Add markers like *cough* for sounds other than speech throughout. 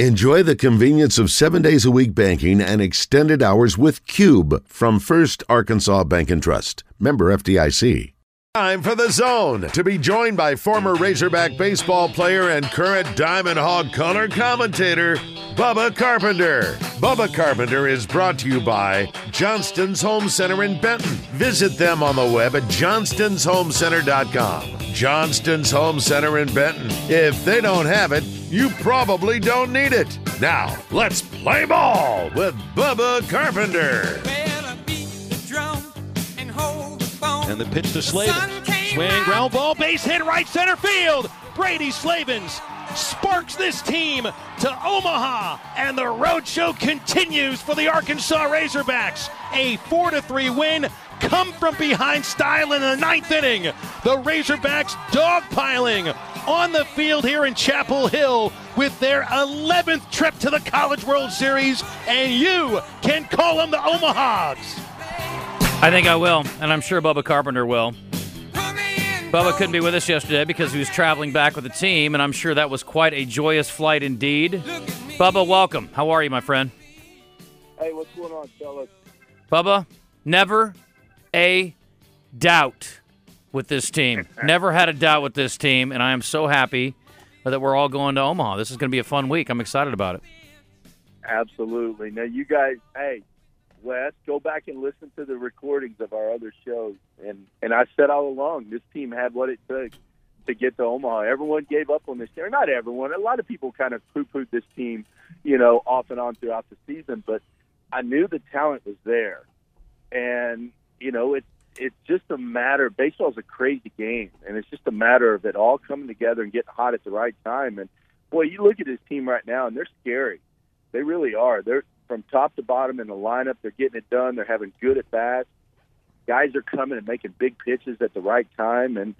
Enjoy the convenience of seven days a week banking and extended hours with Cube from First Arkansas Bank and Trust. Member FDIC. Time for the zone to be joined by former Razorback baseball player and current Diamond Hog color commentator, Bubba Carpenter. Bubba Carpenter is brought to you by Johnston's Home Center in Benton. Visit them on the web at johnstonsHomeCenter.com. Johnston's Home Center in Benton. If they don't have it, you probably don't need it. Now, let's play ball with Bubba Carpenter. And the pitch to Slavin. Swing, ground ball, base hit, right center field. Brady Slavens sparks this team to Omaha, and the road show continues for the Arkansas Razorbacks. A 4 3 win come from behind style in the ninth inning. The Razorbacks dogpiling on the field here in Chapel Hill with their 11th trip to the College World Series, and you can call them the Omahogs. I think I will, and I'm sure Bubba Carpenter will. Bubba couldn't be with us yesterday because he was traveling back with the team, and I'm sure that was quite a joyous flight indeed. Bubba, welcome. How are you, my friend? Hey, what's going on, fellas? Bubba, never a doubt with this team. *laughs* Never had a doubt with this team, and I am so happy that we're all going to Omaha. This is going to be a fun week. I'm excited about it. Absolutely. Now, you guys, hey, Wes, go back and listen to the recordings of our other shows. And and I said all along, this team had what it took to get to Omaha. Everyone gave up on this team. Not everyone. A lot of people kind of poo-pooed this team, you know, off and on throughout the season. But I knew the talent was there, and you know, it's it's just a matter. Baseball is a crazy game, and it's just a matter of it all coming together and getting hot at the right time. And boy, you look at this team right now, and they're scary. They really are. They're from top to bottom in the lineup. They're getting it done. They're having good at bats. Guys are coming and making big pitches at the right time, and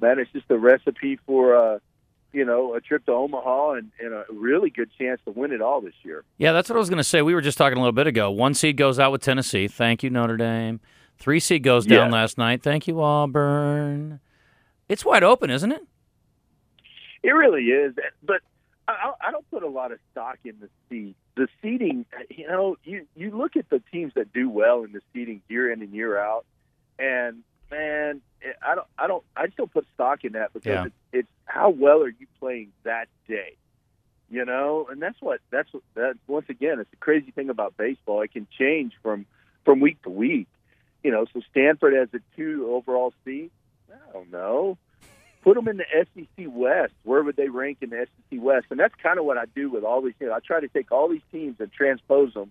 man, it's just a recipe for uh, you know a trip to Omaha and, and a really good chance to win it all this year. Yeah, that's what I was going to say. We were just talking a little bit ago. One seed goes out with Tennessee. Thank you, Notre Dame. Three seed goes down Yeah. last night. Thank you, Auburn. It's wide open, isn't it? It really is, but I, I don't put a lot of stock in the seed. The seeding, you know, you you look at the teams that do well in the seeding year in and year out, and man, I don't, I don't, I just don't put stock in that because Yeah. it's, it's how well are you playing that day, you know, and that's what that's what that once again, it's the crazy thing about baseball. It can change from from week to week, you know. So Stanford has a two overall seed. I don't know put them in the SEC West. Where would they rank in the SEC West? And that's kind of what I do with all these teams. I try to take all these teams and transpose them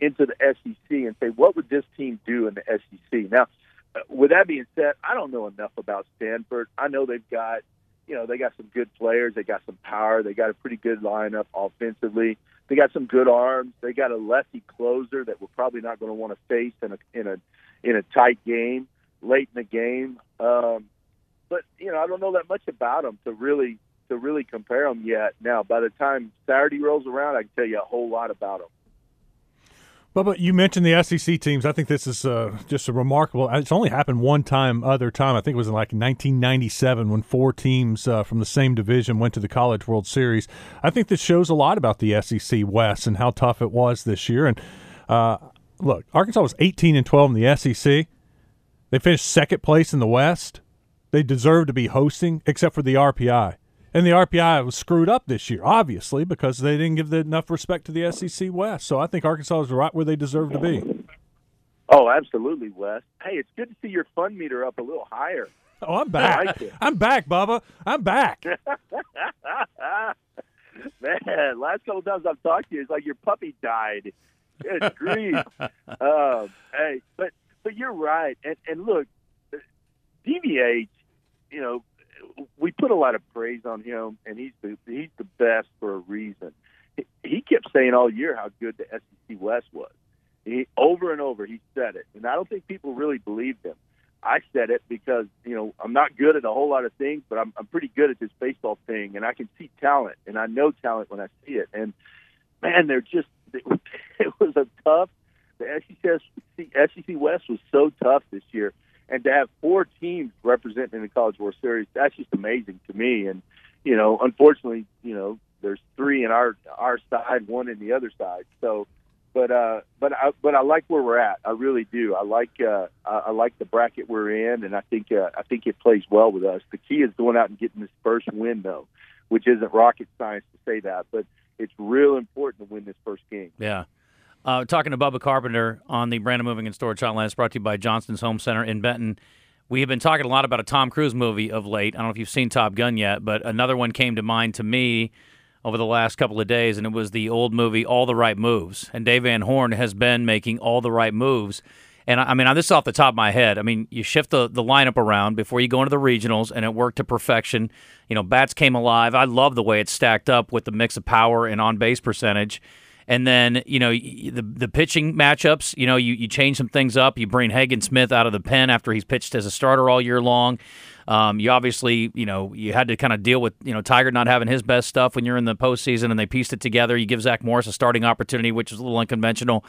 into the SEC and say, what would this team do in the SEC? Now, uh, with that being said, I don't know enough about Stanford. I know they've got, you know, they got some good players. They got some power. They got a pretty good lineup offensively. They got some good arms. They got a lefty closer that we're probably not going to want to face in a in a in a tight game late in the game. Um, but you know, I don't know that much about them to really to really compare them yet. Now, by the time Saturday rolls around, I can tell you a whole lot about them. Bubba, you mentioned the SEC teams. I think this is uh, just a remarkable. It's only happened one time, other time. I think it was in like 1997 when four teams uh, from the same division went to the College World Series. I think this shows a lot about the SEC West and how tough it was this year. And uh, look, Arkansas was 18 and 12 in the SEC. They finished second place in the West. They deserve to be hosting, except for the RPI. And the RPI was screwed up this year, obviously, because they didn't give the, enough respect to the SEC West. So I think Arkansas is right where they deserve to be. Oh, absolutely, Wes. Hey, it's good to see your fun meter up a little higher. Oh, I'm back. like. I'm back, Bubba. I'm back. *laughs* Man, last couple times I've talked to you, it's like your puppy died. Good grief. um, hey, but but you're right. And and look, DVH, you know, we put a lot of praise on him, and he's the he's the best for a reason. He, kept saying all year how good the SEC West was. He over and over he said it, and I don't think people really believed him. I said it because you know I'm not good at a whole lot of things, but I'm I'm pretty good at this baseball thing, and I can see talent, and I know talent when I see it. And man, they're just *laughs* it was, a tough. The SEC SEC West was so tough this year, and to have four teams representing in the College World Series, that's just amazing to me. And you know, unfortunately, you know, there's three in our our side, one in the other side. So, but uh, but I, but I like where we're at. I really do. I like uh, I like the bracket we're in, and I think uh, I think it plays well with us. The key is going out and getting this first win, though, which isn't rocket science to say that, but it's real important to win this first game. Yeah. Uh, talking to Bubba Carpenter on the Brandon Moving and Storage Hotline. It's brought to you by Johnston's Home Center in Benton. We have been talking a lot about a Tom Cruise movie of late. I don't know if you've seen Top Gun yet, but another one came to mind to me over the last couple of days, and it was the old movie All the Right Moves. And Dave Van Horn has been making all the right moves. And I, mean, on this is off the top of my head. I mean, you shift the, the lineup around before you go into the regionals, and it worked to perfection. You know, bats came alive. I love the way it stacked up with the mix of power and on base percentage. And then, you know, the the pitching matchups, you know, you, you change some things up. You bring Hagen Smith out of the pen after he's pitched as a starter all year long. Um, you obviously, you know, you had to kind of deal with, you know, Tygart not having his best stuff when you're in the postseason, and they pieced it together. You give Zack Morris a starting opportunity, which is a little unconventional,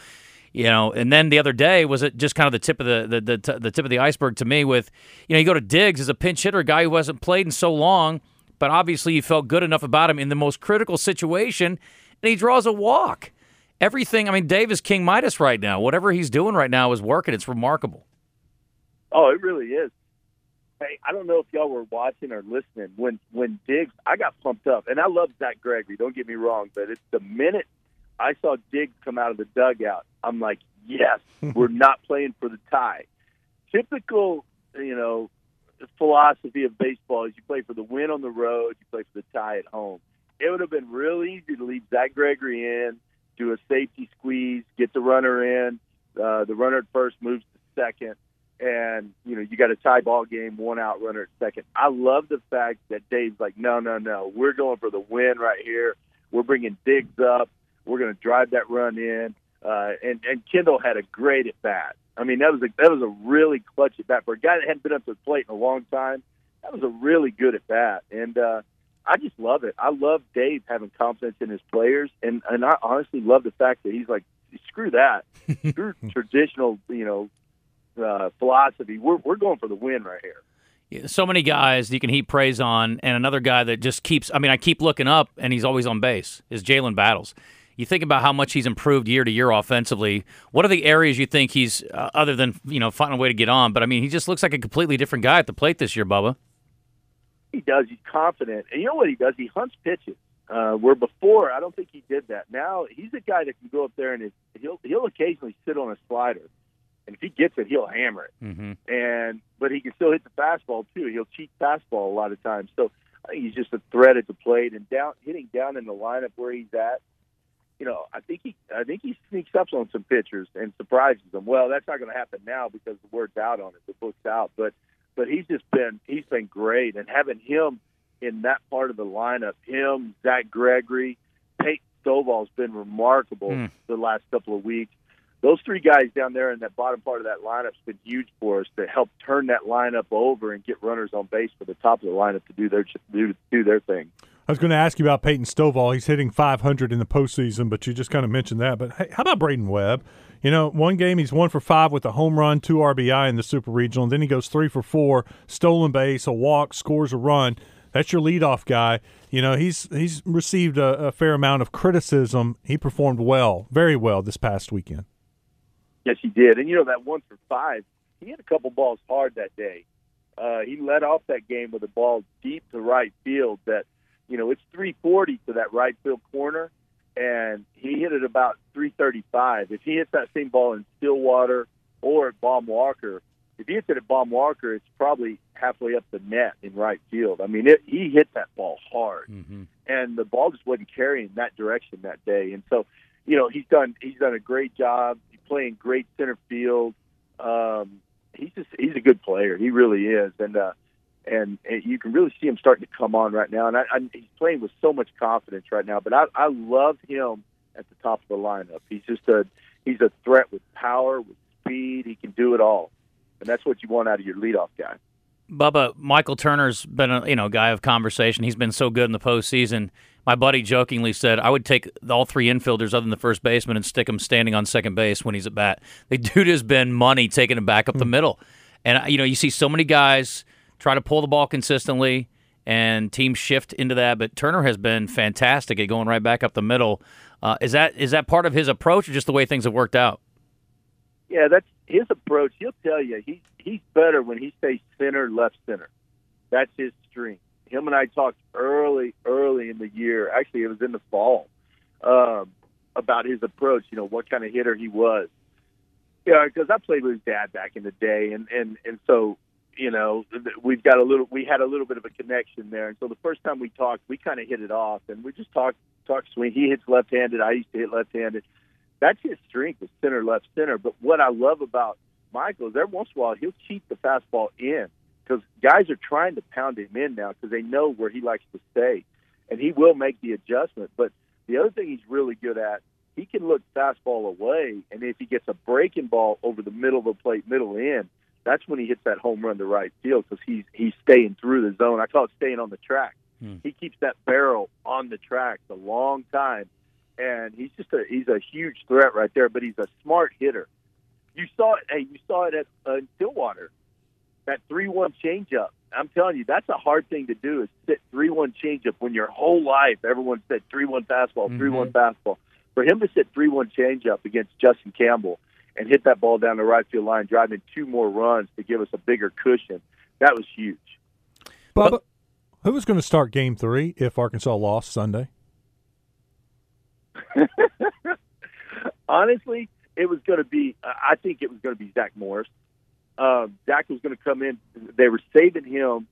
you know. And then the other day was it just kind of the tip of the the, the, the tip of the iceberg to me with, you know, you go to Diggs as a pinch hitter, a guy who hasn't played in so long, but obviously you felt good enough about him in the most critical situation and he draws a walk. Everything, I mean, Dave is King Midas right now. Whatever he's doing right now is working. It's remarkable. Oh, it really is. Hey, I don't know if y'all were watching or listening when when Diggs. I got pumped up, and I love Zack Gregory. Don't get me wrong, but it's the minute I saw Diggs come out of the dugout, I'm like, yes, *laughs* we're not playing for the tie. Typical, you know, philosophy of baseball is you play for the win on the road, you play for the tie at home it would have been real easy to leave Zack Gregory in, do a safety squeeze, get the runner in. Uh, the runner at first moves to second, and you know you got a tie ball game, one out runner at second. I love the fact that Dave's like, no, no, no, we're going for the win right here. We're bringing Diggs up. We're going to drive that run in. Uh, and and Kendall had a great at bat. I mean, that was a that was a really clutch at bat for a guy that hadn't been up to the plate in a long time. That was a really good at bat, and uh, I just love it. I love Dave having confidence in his players, and and I honestly love the fact that he's like, screw that, *laughs* screw traditional, you know, uh, philosophy. We're we're going for the win right here. so many guys you can heap praise on, and another guy that just keeps. I mean, I keep looking up, and he's always on base. Is Jalen Battles. You think about how much he's improved year to year offensively. What are the areas you think he's, uh, other than you know, finding a way to get on? But I mean, he just looks like a completely different guy at the plate this year, Bubba he does. He's confident, and you know what he does? He hunts pitches. Uh, where before, I don't think he did that. Now he's a guy that can go up there and he'll he'll occasionally sit on a slider, and if he gets it, he'll hammer it. Mm-hmm. And but he can still hit the fastball too. He'll cheat fastball a lot of times. So I think he's just a threat at the plate and down hitting down in the lineup where he's at. You know, I think he I think he sneaks up on some pitchers and surprises them. Well, that's not going to happen now because the word's out on it, the book's out, but but he's just been he's been great, and having him in that part of the lineup, him, Zack Gregory, Peyton Stovall's been remarkable mm. the last couple of weeks. Those three guys down there in that bottom part of that lineup's been huge for us to help turn that lineup over and get runners on base for the top of the lineup to do their do, do their thing. I was going to ask you about Peyton Stovall. He's hitting 500 in the postseason, but you just kind of mentioned that. But hey, how about Braydon Webb? You know, one game he's one for five with a home run, two RBI in the Super Regional, and then he goes three for four, stolen base, a walk, scores a run. That's your leadoff guy. You know, he's he's received a, a fair amount of criticism. He performed well, very well this past weekend. Yes, he did. And you know that one for five, he hit a couple balls hard that day. Uh, he led off that game with a ball deep to right field. That you know it's 340 to that right field corner, and he hit it about 335. If he hits that same ball in Stillwater or at Baum Walker, if he hits it at Baum Walker, it's probably halfway up the net in right field. I mean, it, he hit that ball hard, mm-hmm. and the ball just wasn't carrying that direction that day. And so, you know, he's done he's done a great job. He's playing great center field. Um, he's just he's a good player. He really is, and uh, and, and you can really see him starting to come on right now. And I, I, he's playing with so much confidence right now. But I, I love him top of the lineup. He's just a he's a threat with power, with speed. He can do it all, and that's what you want out of your leadoff guy. Bubba, Michael Turner's been a you know guy of conversation. He's been so good in the postseason. My buddy jokingly said I would take all three infielders other than the first baseman and stick him standing on second base when he's at bat. The dude has been money taking him back up the hmm. middle, and you know you see so many guys try to pull the ball consistently and teams shift into that. But Turner has been fantastic at going right back up the middle. Uh, is that is that part of his approach, or just the way things have worked out? Yeah, that's his approach. He'll tell you he's he's better when he stays center, left center. That's his strength. Him and I talked early, early in the year. Actually, it was in the fall um, about his approach. You know, what kind of hitter he was. Yeah, because I played with his dad back in the day, and and and so you know we've got a little. We had a little bit of a connection there, and so the first time we talked, we kind of hit it off, and we just talked talked swing. He hits left-handed. I used to hit left-handed. That's his strength, is center, left, center. But what I love about Michael is every once in a while he'll cheat the fastball in because guys are trying to pound him in now because they know where he likes to stay, and he will make the adjustment. But the other thing he's really good at, he can look fastball away, and if he gets a breaking ball over the middle of the plate, middle in, that's when he hits that home run to right field because he's he's staying through the zone. I call it staying on the track. Hmm. He keeps that barrel on the track a long time, and he's just a he's a huge threat right there. But he's a smart hitter. You saw it. Hey, you saw it at uh, Stillwater that three one changeup. I'm telling you, that's a hard thing to do. Is sit three one changeup when your whole life everyone said three one fastball, three one mm-hmm. fastball. For him to sit three one changeup against Justin Campbell and hit that ball down the right field line, driving two more runs to give us a bigger cushion, that was huge. Bubba, who was going to start Game Three if Arkansas lost Sunday? *laughs* Honestly, it was going to be. I think it was going to be Zack Morris um, Zack was going to come in. They were saving him.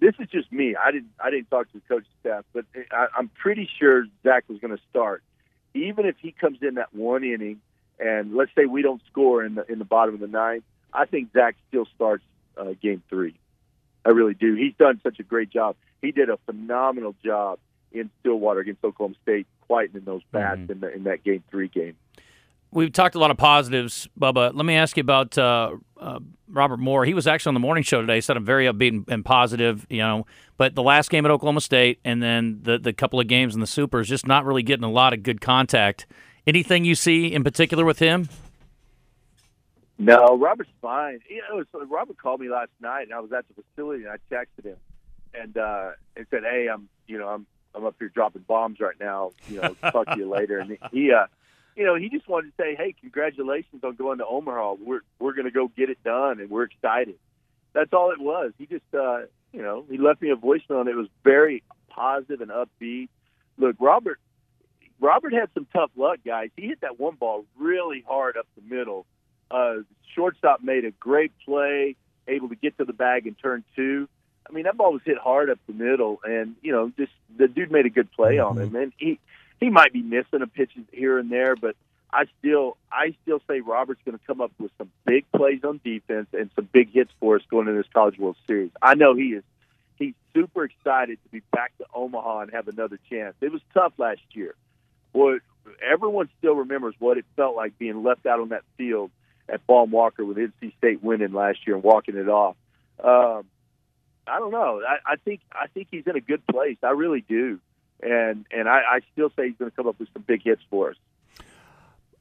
This is just me. I didn't. I didn't talk to the coaching staff, but I, I'm pretty sure Zack was going to start, even if he comes in that one inning, and let's say we don't score in the in the bottom of the ninth. I think Zack still starts uh, game three. I really do. He's done such a great job. He did a phenomenal job in Stillwater against Oklahoma State, quieting those bats mm-hmm. in, the, in that game three game we've talked a lot of positives, Bubba. Let me ask you about uh, uh, Robert Moore. He was actually on the morning show today. He Said I'm very upbeat and, and, positive, you know. But the last game at Oklahoma State, and then the the couple of games in the Super is just not really getting a lot of good contact. Anything you see in particular with him? No, Robert's fine. You know, Robert called me last night, and I was at the facility, and I texted him and uh, and said, "Hey, I'm you know I'm I'm up here dropping bombs right now. You know, *laughs* talk to you later." And he uh, you know, he just wanted to say, "Hey, congratulations on going to Omaha. We're we're going to go get it done, and we're excited." That's all it was. He just, uh, you know, he left me a voicemail, and it was very positive and upbeat. Look, Robert, Robert had some tough luck, guys. He hit that one ball really hard up the middle. Uh, shortstop made a great play, able to get to the bag and turn two. I mean, that ball was hit hard up the middle, and you know, just the dude made a good play on him, and he he might be missing a pitch here and there, but I still I still say Robert's going to come up with some big plays on defense and some big hits for us going into this College World Series. I know he is. He's super excited to be back to Omaha and have another chance. It was tough last year. Boy, everyone still remembers what it felt like being left out on that field at Baum-Walker with NC State winning last year and walking it off. Um, I don't know. I, I think I think he's in a good place. I really do and and I, I still say he's going to come up with some big hits for us.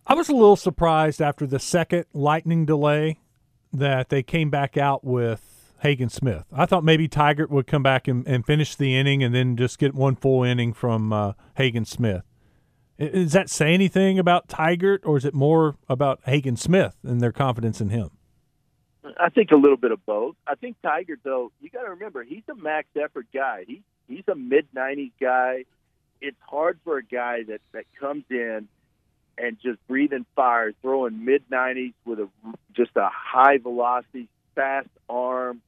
I was a little surprised after the second lightning delay that they came back out with Hagen Smith. I thought maybe Tygart would come back and, and finish the inning and then just get one full inning from uh, Hagen Smith. Does that say anything about Tygart, or is it more about Hagen Smith and their confidence in him? I think a little bit of both. I think Tygart, though, you got to remember he's a max effort guy. He he's a mid 90s guy. It's hard for a guy that that comes in and just breathing fire, throwing mid 90s with a just a high velocity, fast arm.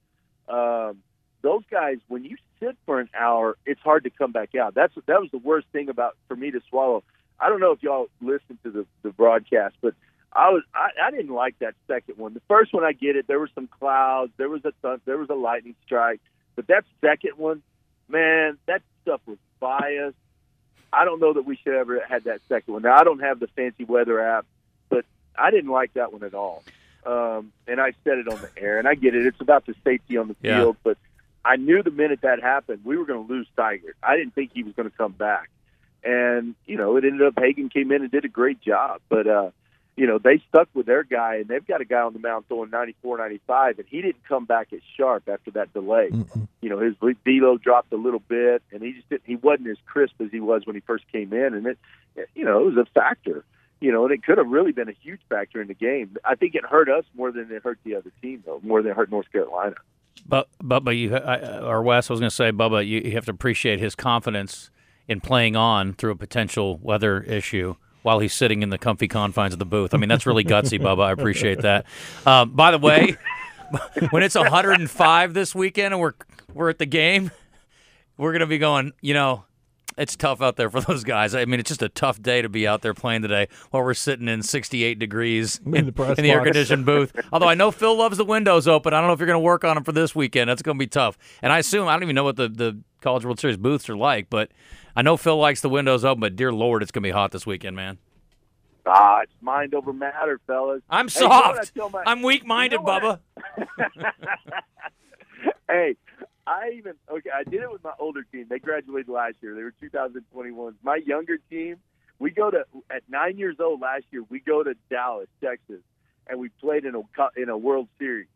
Um, those guys, when you sit for an hour, it's hard to come back out. That's that was the worst thing about for me to swallow. I don't know if y'all listened to the the broadcast, but I was I, I didn't like that second one. The first one I get it. There were some clouds. There was a th- there was a lightning strike, but that second one, man, that stuff was biased. I don't know that we should ever had that second one. Now I don't have the fancy weather app, but I didn't like that one at all. Um, and I said it on the air, and I get it. It's about the safety on the yeah. field, but I knew the minute that happened, we were going to lose Tygart. I didn't think he was going to come back, and you know, it ended up Hagen came in and did a great job. But uh, you know, they stuck with their guy, and they've got a guy on the mound throwing 94, 95, and he didn't come back as sharp after that delay. Mm-mm. You know, his velo dropped a little bit, and he just didn't, he wasn't as crisp as he was when he first came in, and it, you know, it was a factor. You know, and it could have really been a huge factor in the game. I think it hurt us more than it hurt the other team, though, more than it hurt North Carolina. But, but, but you, I, or Wes, I was going to say, Bubba, you, you have to appreciate his confidence in playing on through a potential weather issue while he's sitting in the comfy confines of the booth. I mean, that's really gutsy, *laughs* Bubba. I appreciate that. Um, by the way, *laughs* when it's 105 this weekend and we're we're at the game, we're gonna be going. You know, it's tough out there for *laughs* those guys. I mean, it's just a tough day to be out there playing today while we're sitting in 68 degrees in, in the, in the air conditioned booth. *laughs* Although I know Phil loves the windows open. I don't know if you're going to work on them for this weekend. That's going to be tough. And I assume I don't even know what the the College World Series booths are like, but I know Phil likes the windows open, but dear Lord, it's going to be hot this weekend, man. Ah, it's mind over matter, fellas. I'm soft. Hey, you know my, I'm weak-minded, you know Bubba. *laughs* hey, I even okay. I did it with my older team. They graduated last year. They were 2021. My younger team, we go to at nine years old last year. We go to Dallas, Texas, and we played in a in a World Series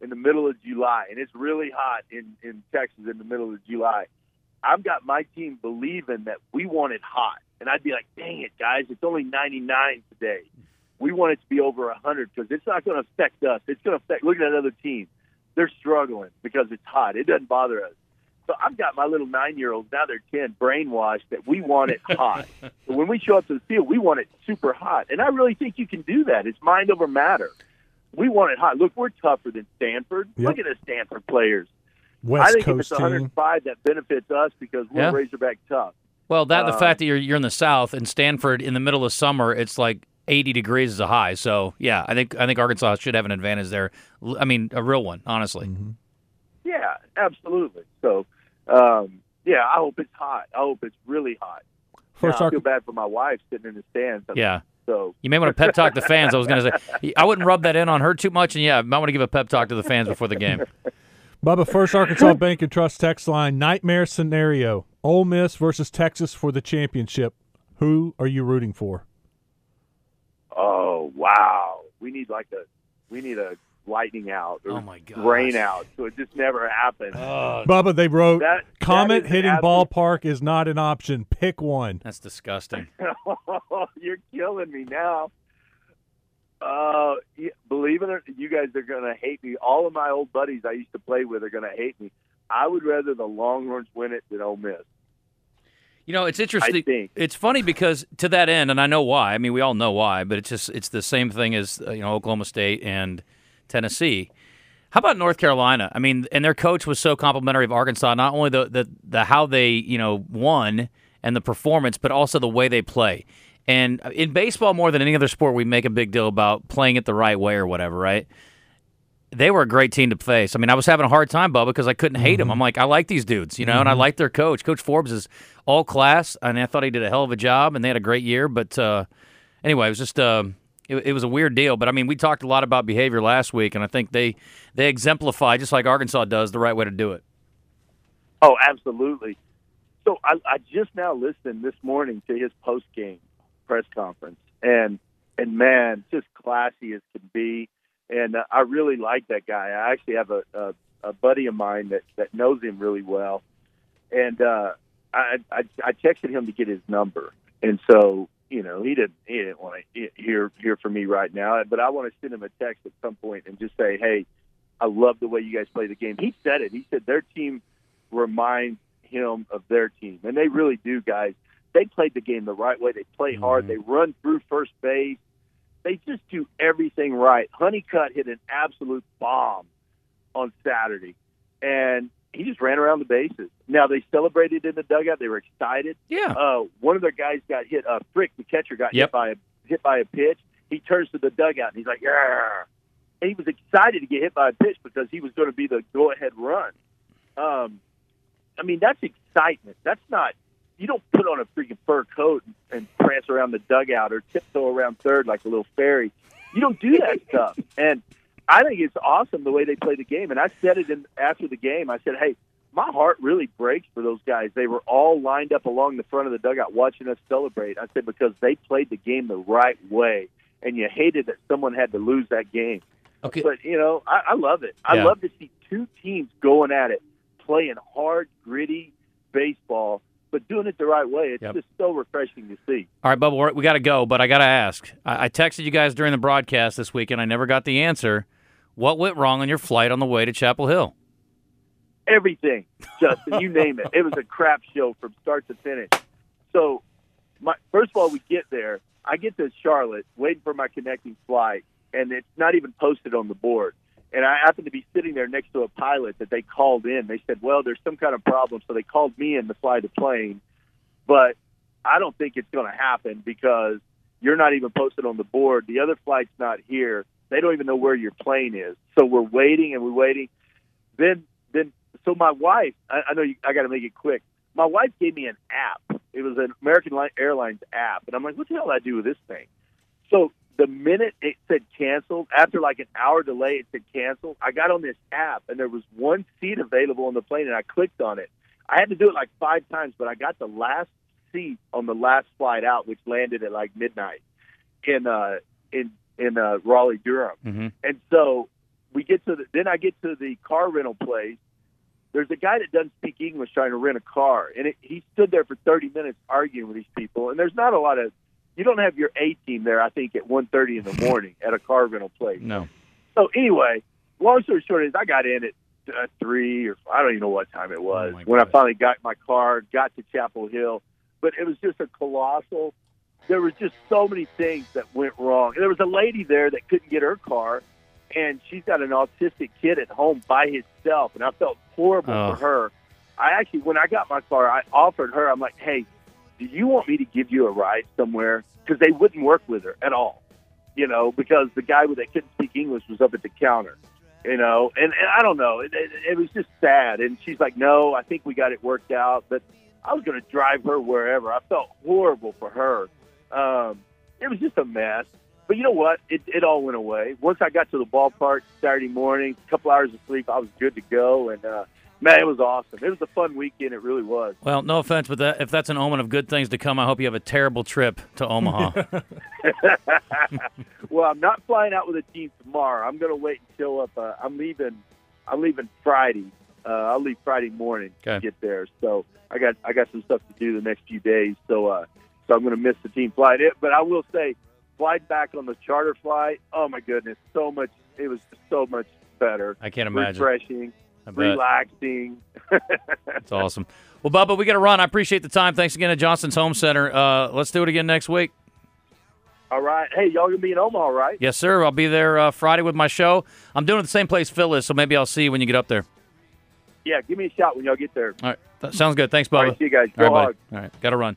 in the middle of July, and it's really hot in in Texas in the middle of July. I've got my team believing that we want it hot, and I'd be like, "Dang it, guys! It's only 99 today. We want it to be over 100 because it's not going to affect us. It's going to affect. Look at that other team; they're struggling because it's hot. It doesn't bother us. So I've got my little nine-year-olds now; they're 10, brainwashed that we want it hot. *laughs* so when we show up to the field, we want it super hot, and I really think you can do that. It's mind over matter. We want it hot. Look, we're tougher than Stanford. Yep. Look at the Stanford players. West I think Coast if it's 105, that benefits us because we're Yeah. Razorback tough. Well, that the Um, fact that you're you're in the South and Stanford in the middle of summer, it's like 80 degrees is a high. So yeah, I think I think Arkansas should have an advantage there. I mean, a real one, honestly. Mm-hmm. Yeah, absolutely. So, um, yeah, I hope it's hot. I hope it's really hot. First, Now, I feel bad for my wife sitting in the stands. Yeah. So You may want to pep talk the fans. I was going to say *laughs* I wouldn't rub that in on her too much, and yeah, I might want to give a pep talk to the fans before the game. Bubba, first Arkansas Bank and Trust text line nightmare scenario: Ole Miss versus Texas for the championship. Who are you rooting for? Oh wow, we need like a we need a lightning out or Oh, my gosh. rain out, so it just never happens. Bubba, they wrote That- that Comet is an hitting absolute- ballpark is not an option. Pick one. That's disgusting. *laughs* You're killing me now. Uh, believe it or you guys are gonna hate me. All of my old buddies I used to play with are gonna hate me. I would rather the Longhorns win it than Ole Miss. You know, it's interesting. It's funny because to that end, and I know why. I mean, we all know why, but it's just it's the same thing as uh, you know Oklahoma State and Tennessee. How about North Carolina? I mean, and their coach was so complimentary of Arkansas. Not only the the, the how they you know won and the performance, but also the way they play. And in baseball, more than any other sport, we make a big deal about playing it the right way or whatever, right? They were a great team to face. I mean, I was having a hard time, Bubba, because I couldn't hate them. I'm like, I like these dudes, you know, and I like their coach. Coach Forbes is all class, and I thought he did a hell of a job, and they had a great year. But uh, anyway, it was just uh, it, it was a weird deal. But I mean, we talked a lot about behavior last week, and I think they they exemplify just like Arkansas does the right way to do it. Oh, absolutely. So I, I just now listened this morning to his post game press conference, and and man, just classy as can be. And uh, I really like that guy. I actually have a, a, a buddy of mine that that knows him really well, and uh, I, I I texted him to get his number, and so you know he didn't he didn't want to hear hear from me right now, but I want to send him a text at some point and just say, hey, I love the way you guys play the game. He said it. He said their team reminds him of their team, and they really do, guys. They played the game the right way. They play hard. They run through first base. They just do everything right. Honeycutt hit an absolute bomb on Saturday, and he just ran around the bases. Now they celebrated in the dugout. They were excited. Yeah. Uh, one of their guys got hit. Uh, Frick, the catcher, got Yep. hit by a hit by a pitch. He turns to the dugout and he's like, "Yeah." And he was excited to get hit by a pitch because he was going to be the go-ahead run. Um, I mean, that's excitement. That's not. You don't put on a freaking fur coat and, and prance around the dugout or tiptoe around third like a little fairy. You don't do that *laughs* stuff. And I think it's awesome the way they play the game. And I said it in, after the game. I said, "Hey, my heart really breaks for those guys. They were all lined up along the front of the dugout watching us celebrate." I said because they played the game the right way, and you hated that someone had to lose that game. Okay. But you know, I, I love it. I Yeah. love to see two teams going at it, playing hard, gritty baseball, but doing it the right way. It's Yep. just so refreshing to see. All right, Bubba, we're- got to go, but I got to ask. I-, I texted you guys during the broadcast this week, and I never got the answer. What went wrong on your flight on the way to Chapel Hill? everything, Justin. you name it. It was a crap show from start to finish. So, my first of all, we get there. I get to Charlotte, waiting for my connecting flight, and it's not even posted on the board. And I happen to be sitting there next to a pilot that they called in. They said, "Well, there's some kind of problem," so they called me in to fly the plane. But I don't think it's going to happen because you're not even posted on the board. The other flight's not here. They don't even know where your plane is. So we're waiting and we're waiting. Then, then, so my wife, I, I know you, I got to make it quick. My wife gave me an app. It was an American Li- Airlines app, and I'm like, what the hell do I do with this thing? So the minute it said canceled, after like an hour delay, it said canceled. I got on this app, and there was one seat available on the plane, and I clicked on it. I had to do it like five times, but I got the last seat on the last flight out, which landed at like midnight in uh, in in uh, Raleigh, Durham. Mm-hmm. And so we get to the, then I get to the car rental place. There's a guy that doesn't speak English trying to rent a car, and it, he stood there for 30 minutes arguing with these people. And there's not a lot of you don't have your A team there. I think at 1:30 in the *laughs* morning at a car rental place. No. So anyway, long story short is I got in at uh, three or I don't even know what time it was Oh, when I finally got my car, got to Chapel Hill. But it was just a colossal. There was just so many things that went wrong. And there was a lady there that couldn't get her car, and she's got an autistic kid at home by himself, and I felt horrible Oh. for her. I actually, when I got my car, I offered her. I'm like, hey, do you want me to give you a ride somewhere? Because they wouldn't work with her at all, you know, because the guy that couldn't speak English was up at the counter, you know, and, and I don't know, it, it, it was just sad. And she's like, no, I think we got it worked out, but I was going to drive her wherever. I felt horrible for her. Um, it was just a mess. But you know what? It, it all went away. Once I got to the ballpark Saturday morning, a couple hours of sleep, I was good to go. And uh, man, it was awesome. It was a fun weekend. It really was. Well, no offense, but that, if that's an omen of good things to come, I hope you have a terrible trip to Omaha. *laughs* *laughs* well, I'm not flying out with a team tomorrow. I'm going to wait and show up. Uh, I'm leaving. I'm leaving Friday. Uh, I'll leave Friday morning Okay. to get there. So I got I got some stuff to do the next few days. So uh, so I'm going to miss the team flight. It, but I will say, flight back on the charter flight. Oh my goodness, so much. It was so much better. I can't imagine. Refreshing. Relaxing. *laughs* That's awesome. Well, Bubba, we got to run. I appreciate the time. Thanks again to Johnston's Home Center. Uh, let's do it again next week. All right. Hey, y'all gonna be in Omaha, right? Yes, sir. I'll be there uh, Friday with my show. I'm doing it the same place Phil is, so maybe I'll see you when you get up there. Yeah. Give me a shot when y'all get there. All right. That sounds good. Thanks, Bubba. All right. See you guys. Go All right. All right. Got to run.